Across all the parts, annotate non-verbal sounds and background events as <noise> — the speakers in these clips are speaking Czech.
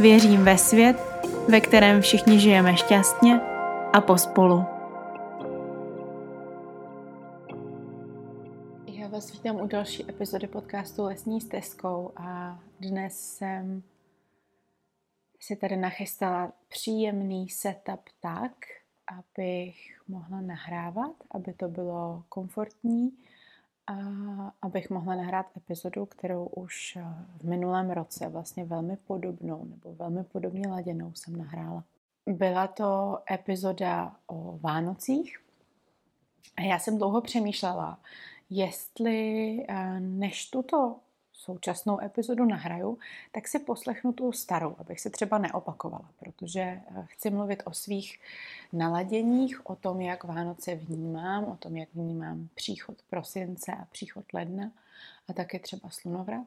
Věřím ve svět, ve kterém všichni žijeme šťastně a pospolu. Já vás vítám u další epizody podcastu Lesní stezkou a dnes jsem si tady nachystala příjemný setup tak, abych mohla nahrávat, aby to bylo komfortní a abych mohla nahrát epizodu, kterou už eh, v minulém roce vlastně velmi podobnou nebo velmi podobně laděnou jsem nahrála. Byla to epizoda o Vánocích a já jsem dlouho přemýšlela, jestli eh, než tuto současnou epizodu nahraju, tak si poslechnu tu starou, abych se třeba neopakovala, protože eh, chci mluvit o svých naladěních, o tom, jak Vánoce vnímám, o tom, jak vnímám příchod prosince a příchod ledna a také třeba slunovrat.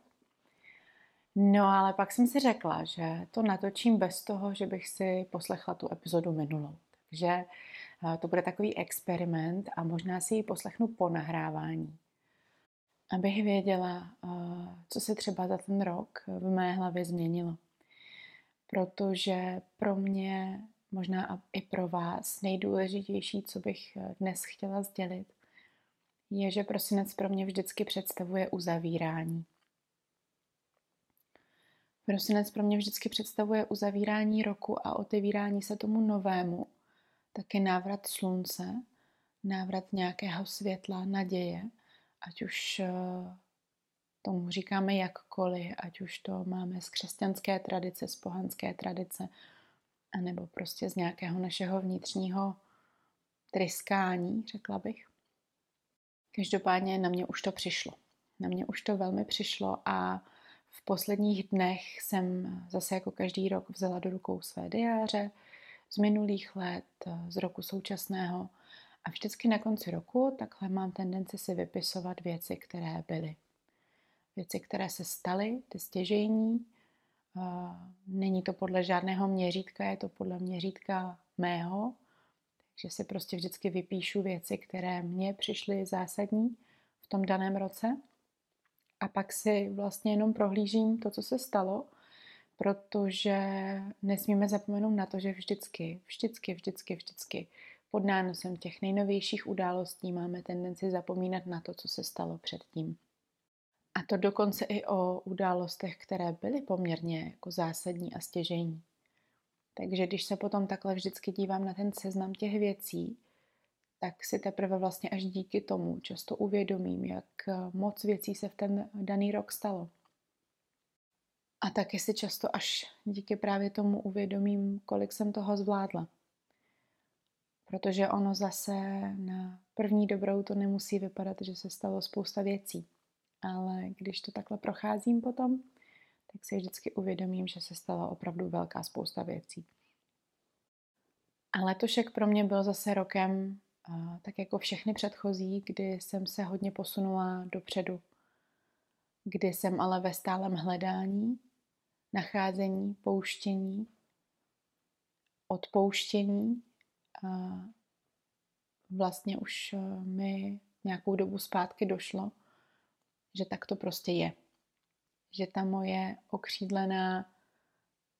No ale pak jsem si řekla, že to natočím bez toho, že bych si poslechla tu epizodu minulou. Takže eh, to bude takový experiment a možná si ji poslechnu po nahrávání abych věděla, co se třeba za ten rok v mé hlavě změnilo. Protože pro mě, možná i pro vás, nejdůležitější, co bych dnes chtěla sdělit, je, že prosinec pro mě vždycky představuje uzavírání. Prosinec pro mě vždycky představuje uzavírání roku a otevírání se tomu novému, taky návrat slunce, návrat nějakého světla, naděje – ať už eh, tomu říkáme jakkoliv, ať už to máme z křesťanské tradice, z pohanské tradice, anebo prostě z nějakého našeho vnitřního tryskání, řekla bych. Každopádně na mě už to přišlo. Na mě už to velmi přišlo a v posledních dnech jsem zase jako každý rok vzala do rukou své diáře z minulých let, z roku současného a vždycky na konci roku takhle mám tendenci si vypisovat věci, které byly. Věci, které se staly, ty stěžejní. Není to podle žádného měřítka, je to podle měřítka mého. Takže si prostě vždycky vypíšu věci, které mně přišly zásadní v tom daném roce. A pak si vlastně jenom prohlížím to, co se stalo, protože nesmíme zapomenout na to, že vždycky, vždycky, vždycky, vždycky pod nánosem těch nejnovějších událostí máme tendenci zapomínat na to, co se stalo předtím. A to dokonce i o událostech, které byly poměrně jako zásadní a stěžejní. Takže když se potom takhle vždycky dívám na ten seznam těch věcí, tak si teprve vlastně až díky tomu často uvědomím, jak moc věcí se v ten daný rok stalo. A taky si často až díky právě tomu uvědomím, kolik jsem toho zvládla. Protože ono zase na první dobrou to nemusí vypadat, že se stalo spousta věcí. Ale když to takhle procházím potom, tak si vždycky uvědomím, že se stala opravdu velká spousta věcí. A letošek pro mě byl zase rokem, tak jako všechny předchozí, kdy jsem se hodně posunula dopředu. Kdy jsem ale ve stálem hledání, nacházení, pouštění, odpouštění a vlastně už eh, mi nějakou dobu zpátky došlo, že tak to prostě je. Že ta moje okřídlená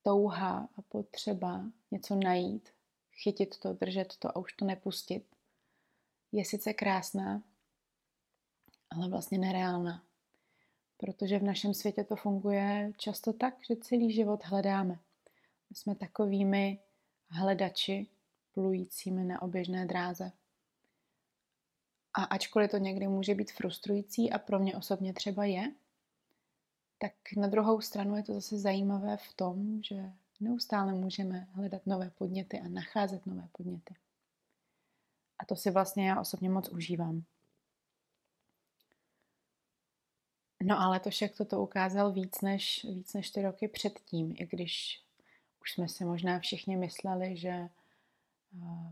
touha a potřeba něco najít, chytit to, držet to a už to nepustit, je sice krásná, ale vlastně nereálná. Protože v našem světě to funguje často tak, že celý život hledáme. My jsme takovými hledači, plujícími na oběžné dráze. A ačkoliv to někdy může být frustrující a pro mě osobně třeba je, tak na druhou stranu je to zase zajímavé v tom, že neustále můžeme hledat nové podněty a nacházet nové podněty. A to si vlastně já osobně moc užívám. No ale to však toto ukázal víc než, víc než ty roky předtím, i když už jsme si možná všichni mysleli, že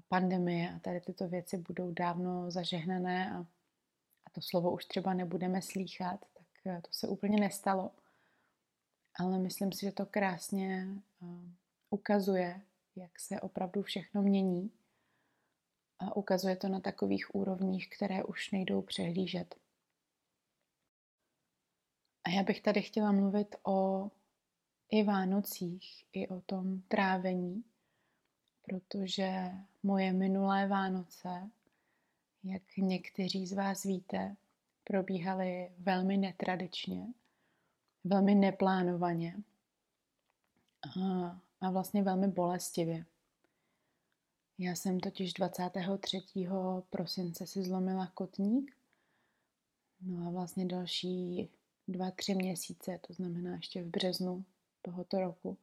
pandemie a tady tyto věci budou dávno zažehnané a, a to slovo už třeba nebudeme slýchat, tak eh, to se úplně nestalo. Ale myslím si, že to krásně eh, ukazuje, jak se opravdu všechno mění a ukazuje to na takových úrovních, které už nejdou přehlížet. A já bych tady chtěla mluvit o i Vánocích, i o tom trávení, protože moje minulé Vánoce, jak někteří z vás víte, probíhaly velmi netradičně, velmi neplánovaně a, vlastně velmi bolestivě. Já jsem totiž 23. prosince si zlomila kotník, no a vlastně další dva, tři měsíce, to znamená ještě v březnu tohoto roku,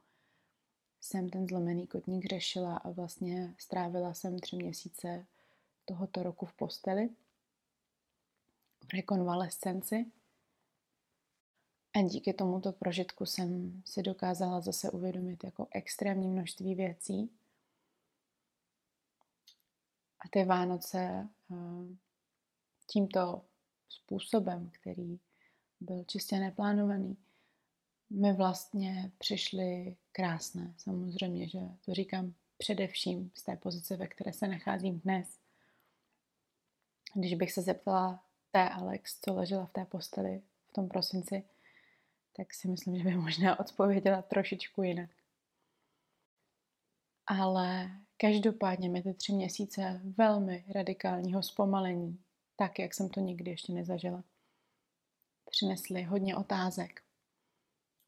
jsem ten zlomený kotník řešila a vlastně strávila jsem tři měsíce tohoto roku v posteli, v rekonvalescenci. A díky tomuto prožitku jsem si dokázala zase uvědomit jako extrémní množství věcí. A ty Vánoce eh, tímto způsobem, který byl čistě neplánovaný, mi vlastně přišly krásné. Samozřejmě, že to říkám především z té pozice, ve které se nacházím dnes. Když bych se zeptala té Alex, co ležela v té posteli v tom prosinci, tak si myslím, že by možná odpověděla trošičku jinak. Ale každopádně mi ty tři měsíce velmi radikálního zpomalení, tak jak jsem to nikdy ještě nezažila, přinesly hodně otázek.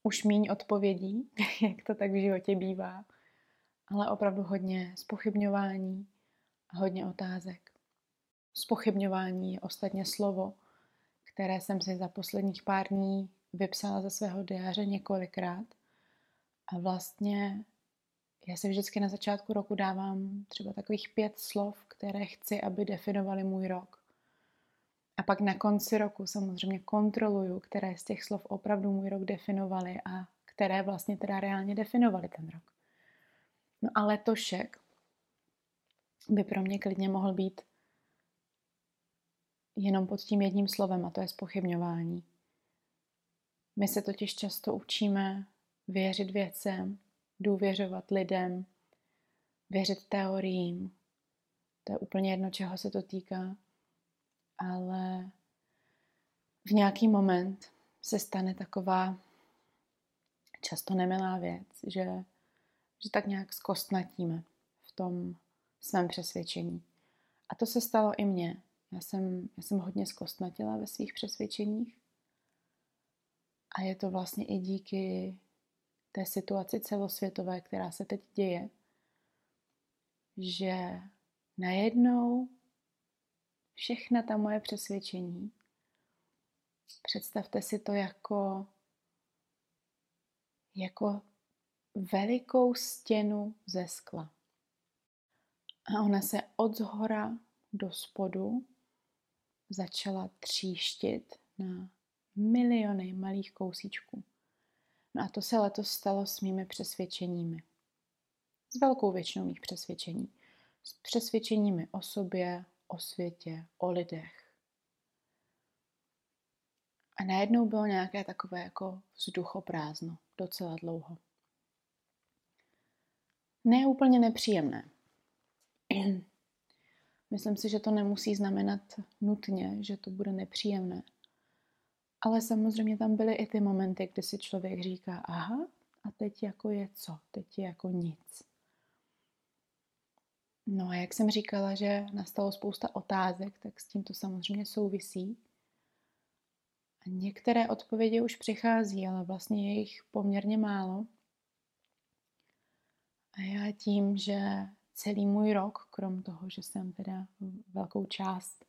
Už míň odpovědí, <laughs> jak to tak v životě bývá, ale opravdu hodně spochybňování a hodně otázek. Spochybňování je ostatně slovo, které jsem si za posledních pár dní vypsala ze svého diáře několikrát. A vlastně já si vždycky na začátku roku dávám třeba takových pět slov, které chci, aby definovali můj rok. A pak na konci roku samozřejmě kontroluju, které z těch slov opravdu můj rok definovaly a které vlastně teda reálně definovaly ten rok. No a letošek by pro mě klidně mohl být jenom pod tím jedním slovem a to je spochybňování. My se totiž často učíme věřit věcem, důvěřovat lidem, věřit teoriím. To je úplně jedno, čeho se to týká. Ale v nějaký moment se stane taková často nemilá věc, že, že tak nějak zkostnatíme v tom svém přesvědčení. A to se stalo i mně. Já jsem, já jsem hodně zkostnatila ve svých přesvědčeních a je to vlastně i díky té situaci celosvětové, která se teď děje, že najednou všechna ta moje přesvědčení, představte si to jako, jako velikou stěnu ze skla. A ona se od zhora do spodu začala tříštit na miliony malých kousíčků. No a to se letos stalo s mými přesvědčeními. S velkou většinou mých přesvědčení. S přesvědčeními o sobě, o světě, o lidech. A najednou bylo nějaké takové jako vzduchoprázdno, docela dlouho. Ne úplně nepříjemné. <clears throat> Myslím si, že to nemusí znamenat nutně, že to bude nepříjemné. Ale samozřejmě tam byly i ty momenty, kdy si člověk říká, aha, a teď jako je co? Teď je jako nic. No a jak jsem říkala, že nastalo spousta otázek, tak s tím to samozřejmě souvisí. A některé odpovědi už přichází, ale vlastně je jich poměrně málo. A já tím, že celý můj rok, krom toho, že jsem teda velkou část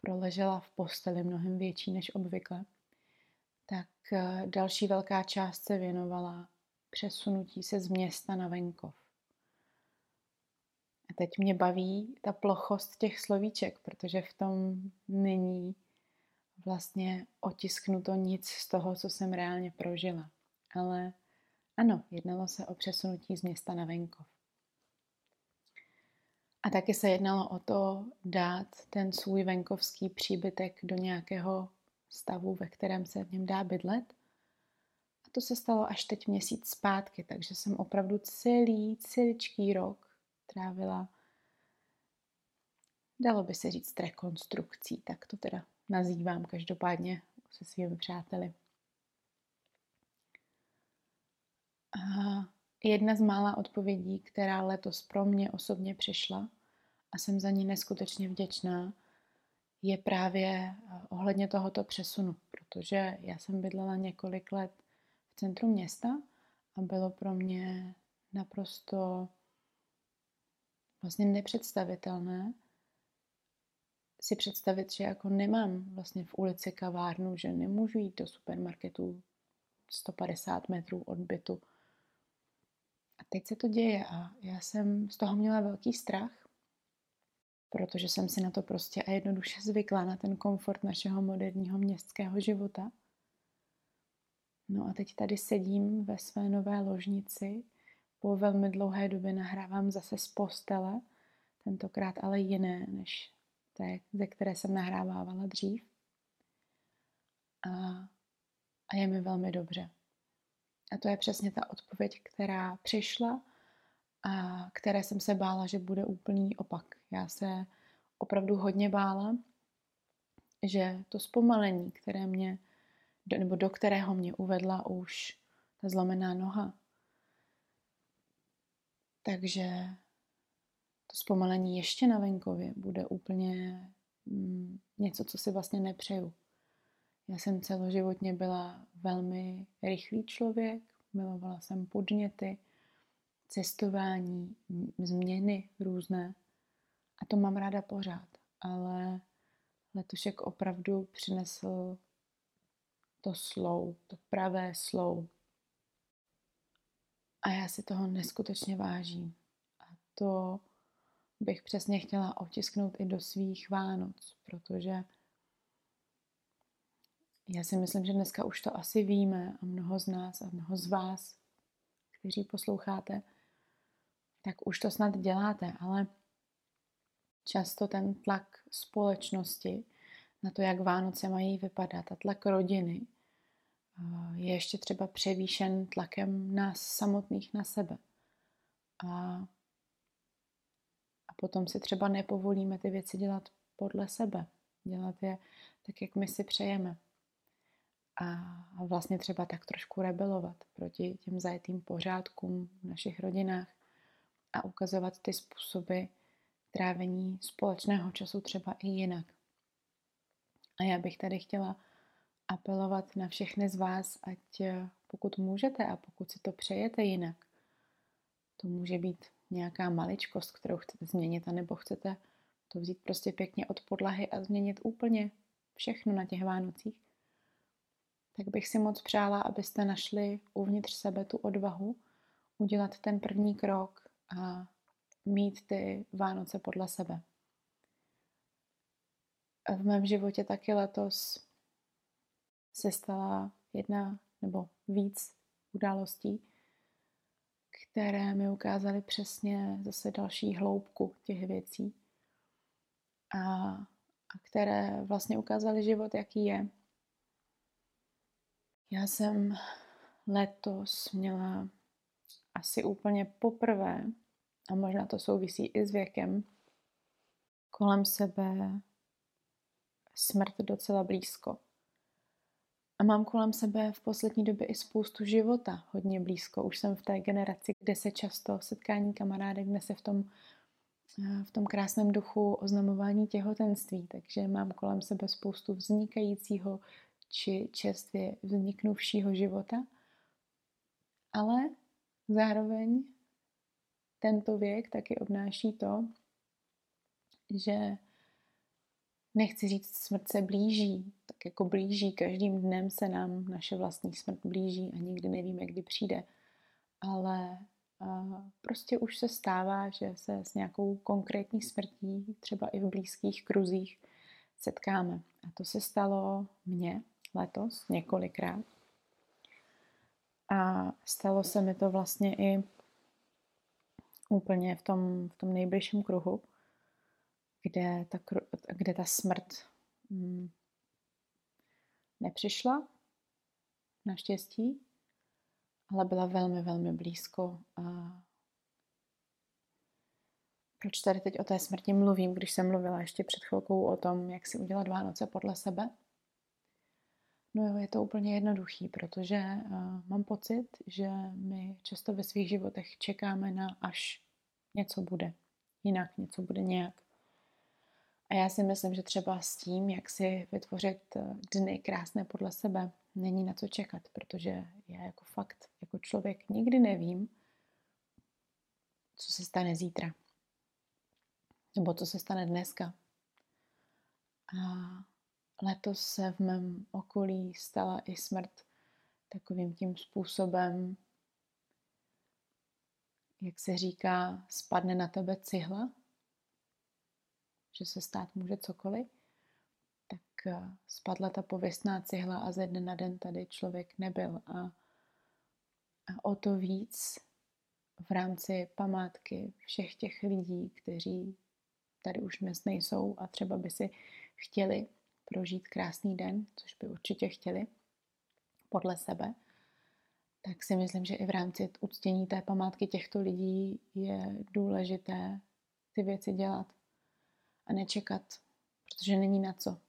proležela v posteli mnohem větší než obvykle, tak eh, další velká část se věnovala přesunutí se z města na venkov. A teď mě baví ta plochost těch slovíček, protože v tom není vlastně otisknuto nic z toho, co jsem reálně prožila. Ale ano, jednalo se o přesunutí z města na venkov. A taky se jednalo o to dát ten svůj venkovský příbytek do nějakého stavu, ve kterém se v něm dá bydlet. A to se stalo až teď měsíc zpátky, takže jsem opravdu celý, celičký rok trávila, dalo by se říct, rekonstrukcí, tak to teda nazývám každopádně se svými přáteli. A jedna z mála odpovědí, která letos pro mě osobně přišla a jsem za ní neskutečně vděčná, je právě eh, ohledně tohoto přesunu, protože já jsem bydlela několik let v centru města a bylo pro mě naprosto vlastně nepředstavitelné si představit, že jako nemám vlastně v ulici kavárnu, že nemůžu jít do supermarketu 150 metrů od bytu. A teď se to děje a já jsem z toho měla velký strach, protože jsem si na to prostě a jednoduše zvykla, na ten komfort našeho moderního městského života. No a teď tady sedím ve své nové ložnici, po velmi dlouhé době nahrávám zase z postele, tentokrát ale jiné než té, ze které jsem nahrávávala dřív. A, a je mi velmi dobře. A to je přesně ta odpověď, která přišla a které jsem se bála, že bude úplný opak. Já se opravdu hodně bála, že to zpomalení, které mě, nebo do kterého mě uvedla už ta zlomená noha, takže to zpomalení ještě na venkově bude úplně mm, něco, co si vlastně nepřeju. Já jsem celoživotně byla velmi rychlý člověk, milovala jsem podněty, cestování, změny různé. A to mám ráda pořád, ale letošek opravdu přinesl to slow, to pravé slow. A já si toho neskutečně vážím. A to bych přesně chtěla otisknout i do svých Vánoc, protože já si myslím, že dneska už to asi víme a mnoho z nás a mnoho z vás, kteří posloucháte, tak už to snad děláte, ale často ten tlak společnosti na to, jak Vánoce mají vypadat a tlak rodiny je ještě třeba převýšen tlakem nás samotných na sebe. A potom si třeba nepovolíme ty věci dělat podle sebe, dělat je tak, jak my si přejeme. A vlastně třeba tak trošku rebelovat proti těm zajetým pořádkům v našich rodinách a ukazovat ty způsoby trávení společného času třeba i jinak. A já bych tady chtěla apelovat na všechny z vás, ať pokud můžete a pokud si to přejete jinak, to může být nějaká maličkost, kterou chcete změnit, anebo chcete to vzít prostě pěkně od podlahy a změnit úplně všechno na těch Vánocích, tak bych si moc přála, abyste našli uvnitř sebe tu odvahu udělat ten první krok a mít ty Vánoce podle sebe. V mém životě taky letos se stala jedna nebo víc událostí, které mi ukázaly přesně zase další hloubku těch věcí a, a které vlastně ukázaly život, jaký je. Já jsem letos měla asi úplně poprvé, a možná to souvisí i s věkem, kolem sebe smrt docela blízko. Mám kolem sebe v poslední době i spoustu života hodně blízko. Už jsem v té generaci, kde se často setkání kamarádek nese v tom, eh, v tom krásném duchu oznamování těhotenství. Takže mám kolem sebe spoustu vznikajícího či čerstvě vzniknuvšího života. Ale zároveň tento věk taky obnáší to, že nechci říct, smrt se blíží, tak jako blíží, každým dnem se nám naše vlastní smrt blíží a nikdy nevíme, kdy přijde. Ale a prostě už se stává, že se s nějakou konkrétní smrtí, třeba i v blízkých kruzích, setkáme. A to se stalo mně letos několikrát. A stalo se mi to vlastně i úplně v tom, v tom nejbližším kruhu, kde ta, kde ta smrt mm, nepřišla, naštěstí, ale byla velmi, velmi blízko. A proč tady teď o té smrti mluvím, když jsem mluvila ještě před chvilkou o tom, jak si udělat Vánoce podle sebe? No jo, je to úplně jednoduchý, protože uh, mám pocit, že my často ve svých životech čekáme na až něco bude jinak, něco bude nějak. A já si myslím, že třeba s tím, jak si vytvořit eh, dny krásné podle sebe, není na co čekat, protože já jako fakt, jako člověk nikdy nevím, co se stane zítra. Nebo co se stane dneska. A letos se v mém okolí stala i smrt takovým tím způsobem, jak se říká, spadne na tebe cihla, že se stát může cokoliv, tak eh, spadla ta pověstná cihla a ze dne na den tady člověk nebyl. A, a o to víc v rámci památky všech těch lidí, kteří tady už dnes nejsou a třeba by si chtěli prožít krásný den, což by určitě chtěli podle sebe, tak si myslím, že i v rámci uctění té památky těchto lidí je důležité ty věci dělat a nečekat, protože není na co.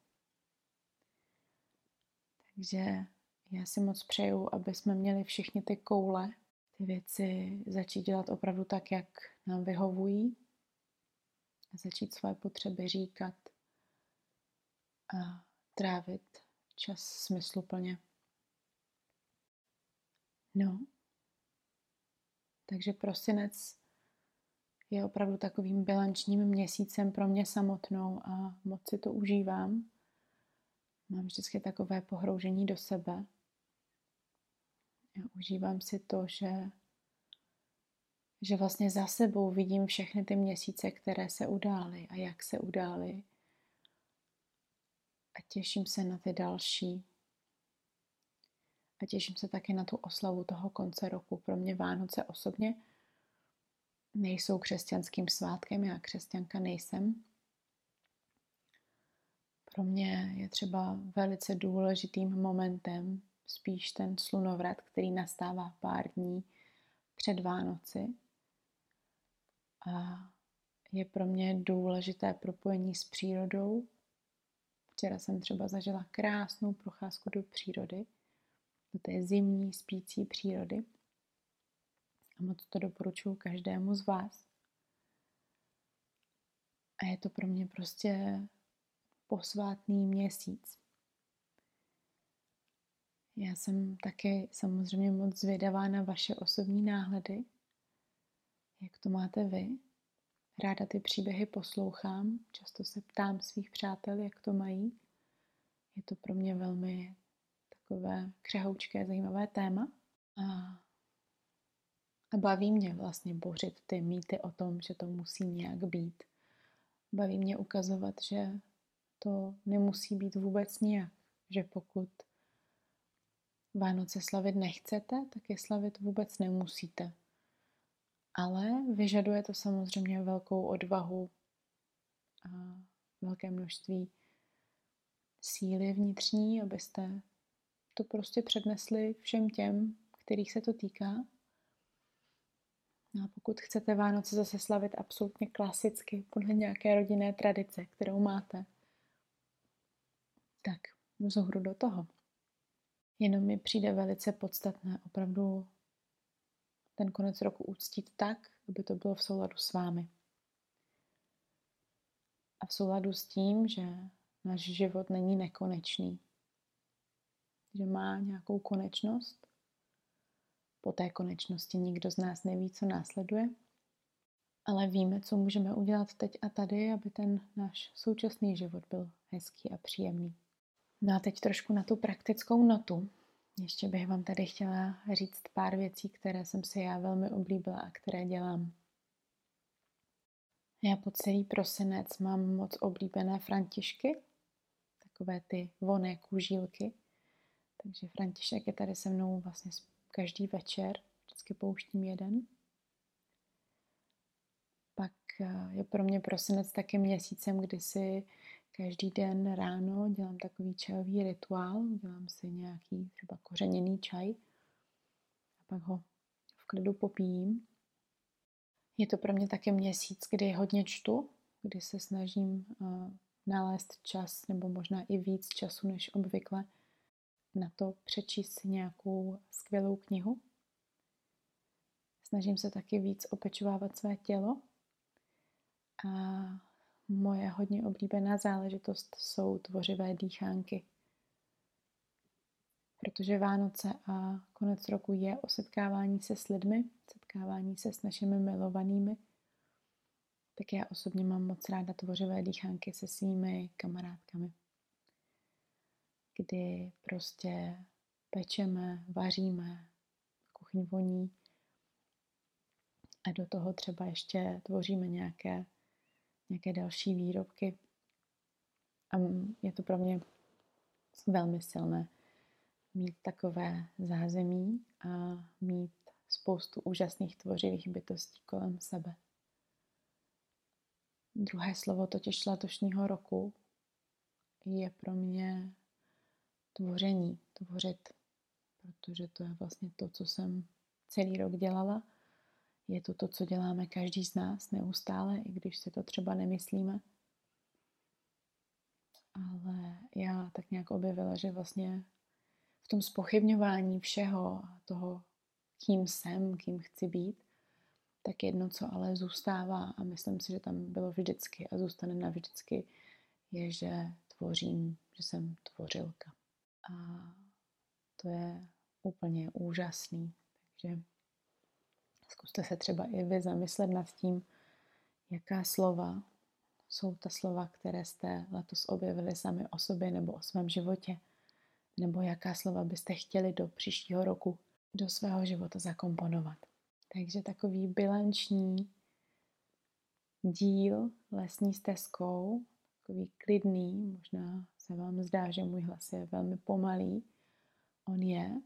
Takže já si moc přeju, aby jsme měli všichni ty koule, ty věci začít dělat opravdu tak, jak nám vyhovují a začít svoje potřeby říkat a trávit čas smysluplně. No, takže prosinec je opravdu takovým bilančním měsícem pro mě samotnou a moc si to užívám. Mám vždycky takové pohroužení do sebe. Já užívám si to, že, že vlastně za sebou vidím všechny ty měsíce, které se udály a jak se udály. A těším se na ty další. A těším se taky na tu oslavu toho konce roku. Pro mě Vánoce osobně nejsou křesťanským svátkem, já křesťanka nejsem. Pro mě je třeba velice důležitým momentem spíš ten slunovrat, který nastává pár dní před Vánoci. A je pro mě důležité propojení s přírodou. Včera jsem třeba zažila krásnou procházku do přírody, do té zimní spící přírody. A moc to doporučuji každému z vás. A je to pro mě prostě posvátný měsíc. Já jsem taky samozřejmě moc zvědavá na vaše osobní náhledy. Jak to máte vy? Ráda ty příběhy poslouchám, často se ptám svých přátel, jak to mají. Je to pro mě velmi takové křehoučké, zajímavé téma. A a baví mě vlastně bořit ty mýty o tom, že to musí nějak být. Baví mě ukazovat, že to nemusí být vůbec nijak. Že pokud Vánoce slavit nechcete, tak je slavit vůbec nemusíte. Ale vyžaduje to samozřejmě velkou odvahu a velké množství síly vnitřní, abyste to prostě přednesli všem těm, kterých se to týká No a pokud chcete Vánoce zase slavit absolutně klasicky, podle nějaké rodinné tradice, kterou máte, tak zohru do toho. Jenom mi přijde velice podstatné opravdu ten konec roku úctit tak, aby to bylo v souladu s vámi. A v souladu s tím, že náš život není nekonečný, že má nějakou konečnost po té konečnosti nikdo z nás neví, co následuje, ale víme, co můžeme udělat teď a tady, aby ten náš současný život byl hezký a příjemný. No a teď trošku na tu praktickou notu. Ještě bych vám tady chtěla říct pár věcí, které jsem si já velmi oblíbila a které dělám. Já po celý prosinec mám moc oblíbené františky, takové ty voné kůžílky. Takže František je tady se mnou vlastně každý večer, vždycky pouštím jeden. Pak eh, je pro mě prosinec taky měsícem, kdy si každý den ráno dělám takový čajový rituál, dělám si nějaký třeba kořeněný čaj a pak ho v klidu popijím. Je to pro mě taky měsíc, kdy hodně čtu, kdy se snažím uh, nalézt čas nebo možná i víc času než obvykle na to přečíst si nějakou skvělou knihu. Snažím se taky víc opečovávat své tělo. A moje hodně oblíbená záležitost jsou tvořivé dýchánky. Protože Vánoce a konec roku je o setkávání se s lidmi, setkávání se s našimi milovanými, tak já osobně mám moc ráda tvořivé dýchánky se svými kamarádkami kdy prostě pečeme, vaříme, kuchyň voní a do toho třeba ještě tvoříme nějaké, nějaké další výrobky. A je to pro mě velmi silné mít takové zázemí a mít spoustu úžasných tvořivých bytostí kolem sebe. Druhé slovo totiž letošního roku je pro mě tvoření, tvořit, protože to je vlastně to, co jsem celý rok dělala. Je to to, co děláme každý z nás neustále, i když si to třeba nemyslíme. Ale já tak nějak objevila, že vlastně v tom spochybňování všeho a toho, kým jsem, kým chci být, tak jedno, co ale zůstává a myslím si, že tam bylo vždycky a zůstane navždycky, je, že tvořím, že jsem tvořilka. A to je úplně úžasný. Takže zkuste se třeba i vy zamyslet nad tím, jaká slova jsou ta slova, které jste letos objevili sami o sobě nebo o svém životě, nebo jaká slova byste chtěli do příštího roku do svého života zakomponovat. Takže takový bilanční díl lesní stezkou, takový klidný, možná se vám zdá, že můj hlas je velmi pomalý, on je.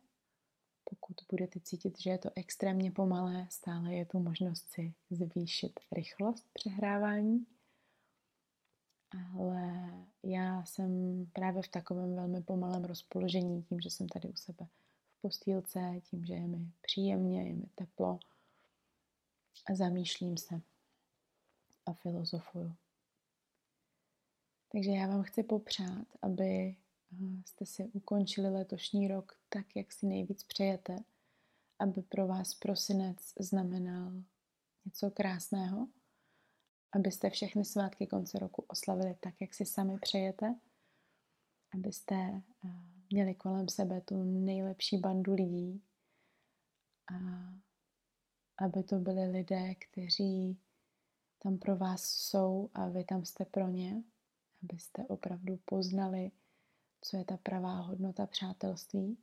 Pokud budete cítit, že je to extrémně pomalé, stále je tu možnost si zvýšit rychlost přehrávání. Ale já jsem právě v takovém velmi pomalém rozpoložení, tím, že jsem tady u sebe v postýlce, tím, že je mi příjemně, je mi teplo a zamýšlím se a filozofuju. Takže já vám chci popřát, aby eh, jste si ukončili letošní rok tak, jak si nejvíc přejete, aby pro vás prosinec znamenal něco krásného, abyste všechny svátky konce roku oslavili tak, jak si sami přejete, abyste eh, měli kolem sebe tu nejlepší bandu lidí a aby to byli lidé, kteří tam pro vás jsou a vy tam jste pro ně abyste opravdu poznali, co je ta pravá hodnota přátelství.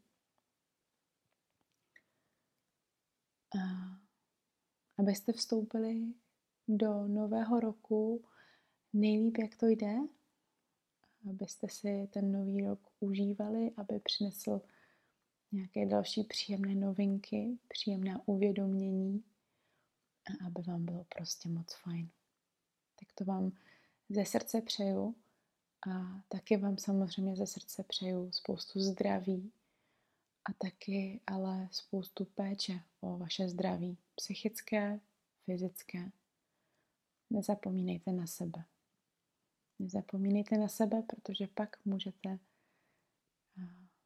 A abyste vstoupili do nového roku nejlíp, jak to jde, abyste si ten nový rok užívali, aby přinesl nějaké další příjemné novinky, příjemná uvědomění a aby vám bylo prostě moc fajn. Tak to vám ze srdce přeju. A taky vám samozřejmě ze srdce přeju spoustu zdraví a taky ale spoustu péče o vaše zdraví, psychické, fyzické. Nezapomínejte na sebe. Nezapomínejte na sebe, protože pak můžete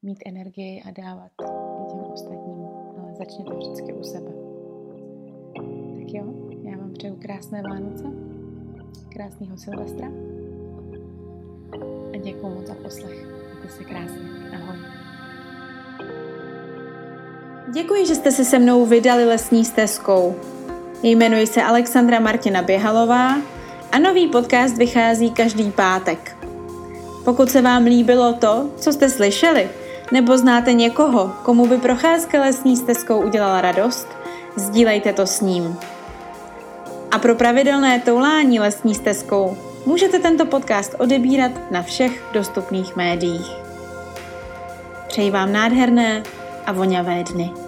mít energii a dávat i těm ostatním. Ale začněte vždycky u sebe. Tak jo, já vám přeju krásné Vánoce, krásného Silvestra a děkuji moc za poslech. Mějte se krásně. Ahoj. Děkuji, že jste se se mnou vydali lesní stezkou. Jmenuji se Alexandra Martina Běhalová a nový podcast vychází každý pátek. Pokud se vám líbilo to, co jste slyšeli, nebo znáte někoho, komu by procházka lesní stezkou udělala radost, sdílejte to s ním. A pro pravidelné toulání lesní stezkou můžete tento podcast odebírat na všech dostupných médiích. Přeji vám nádherné a voňavé dny.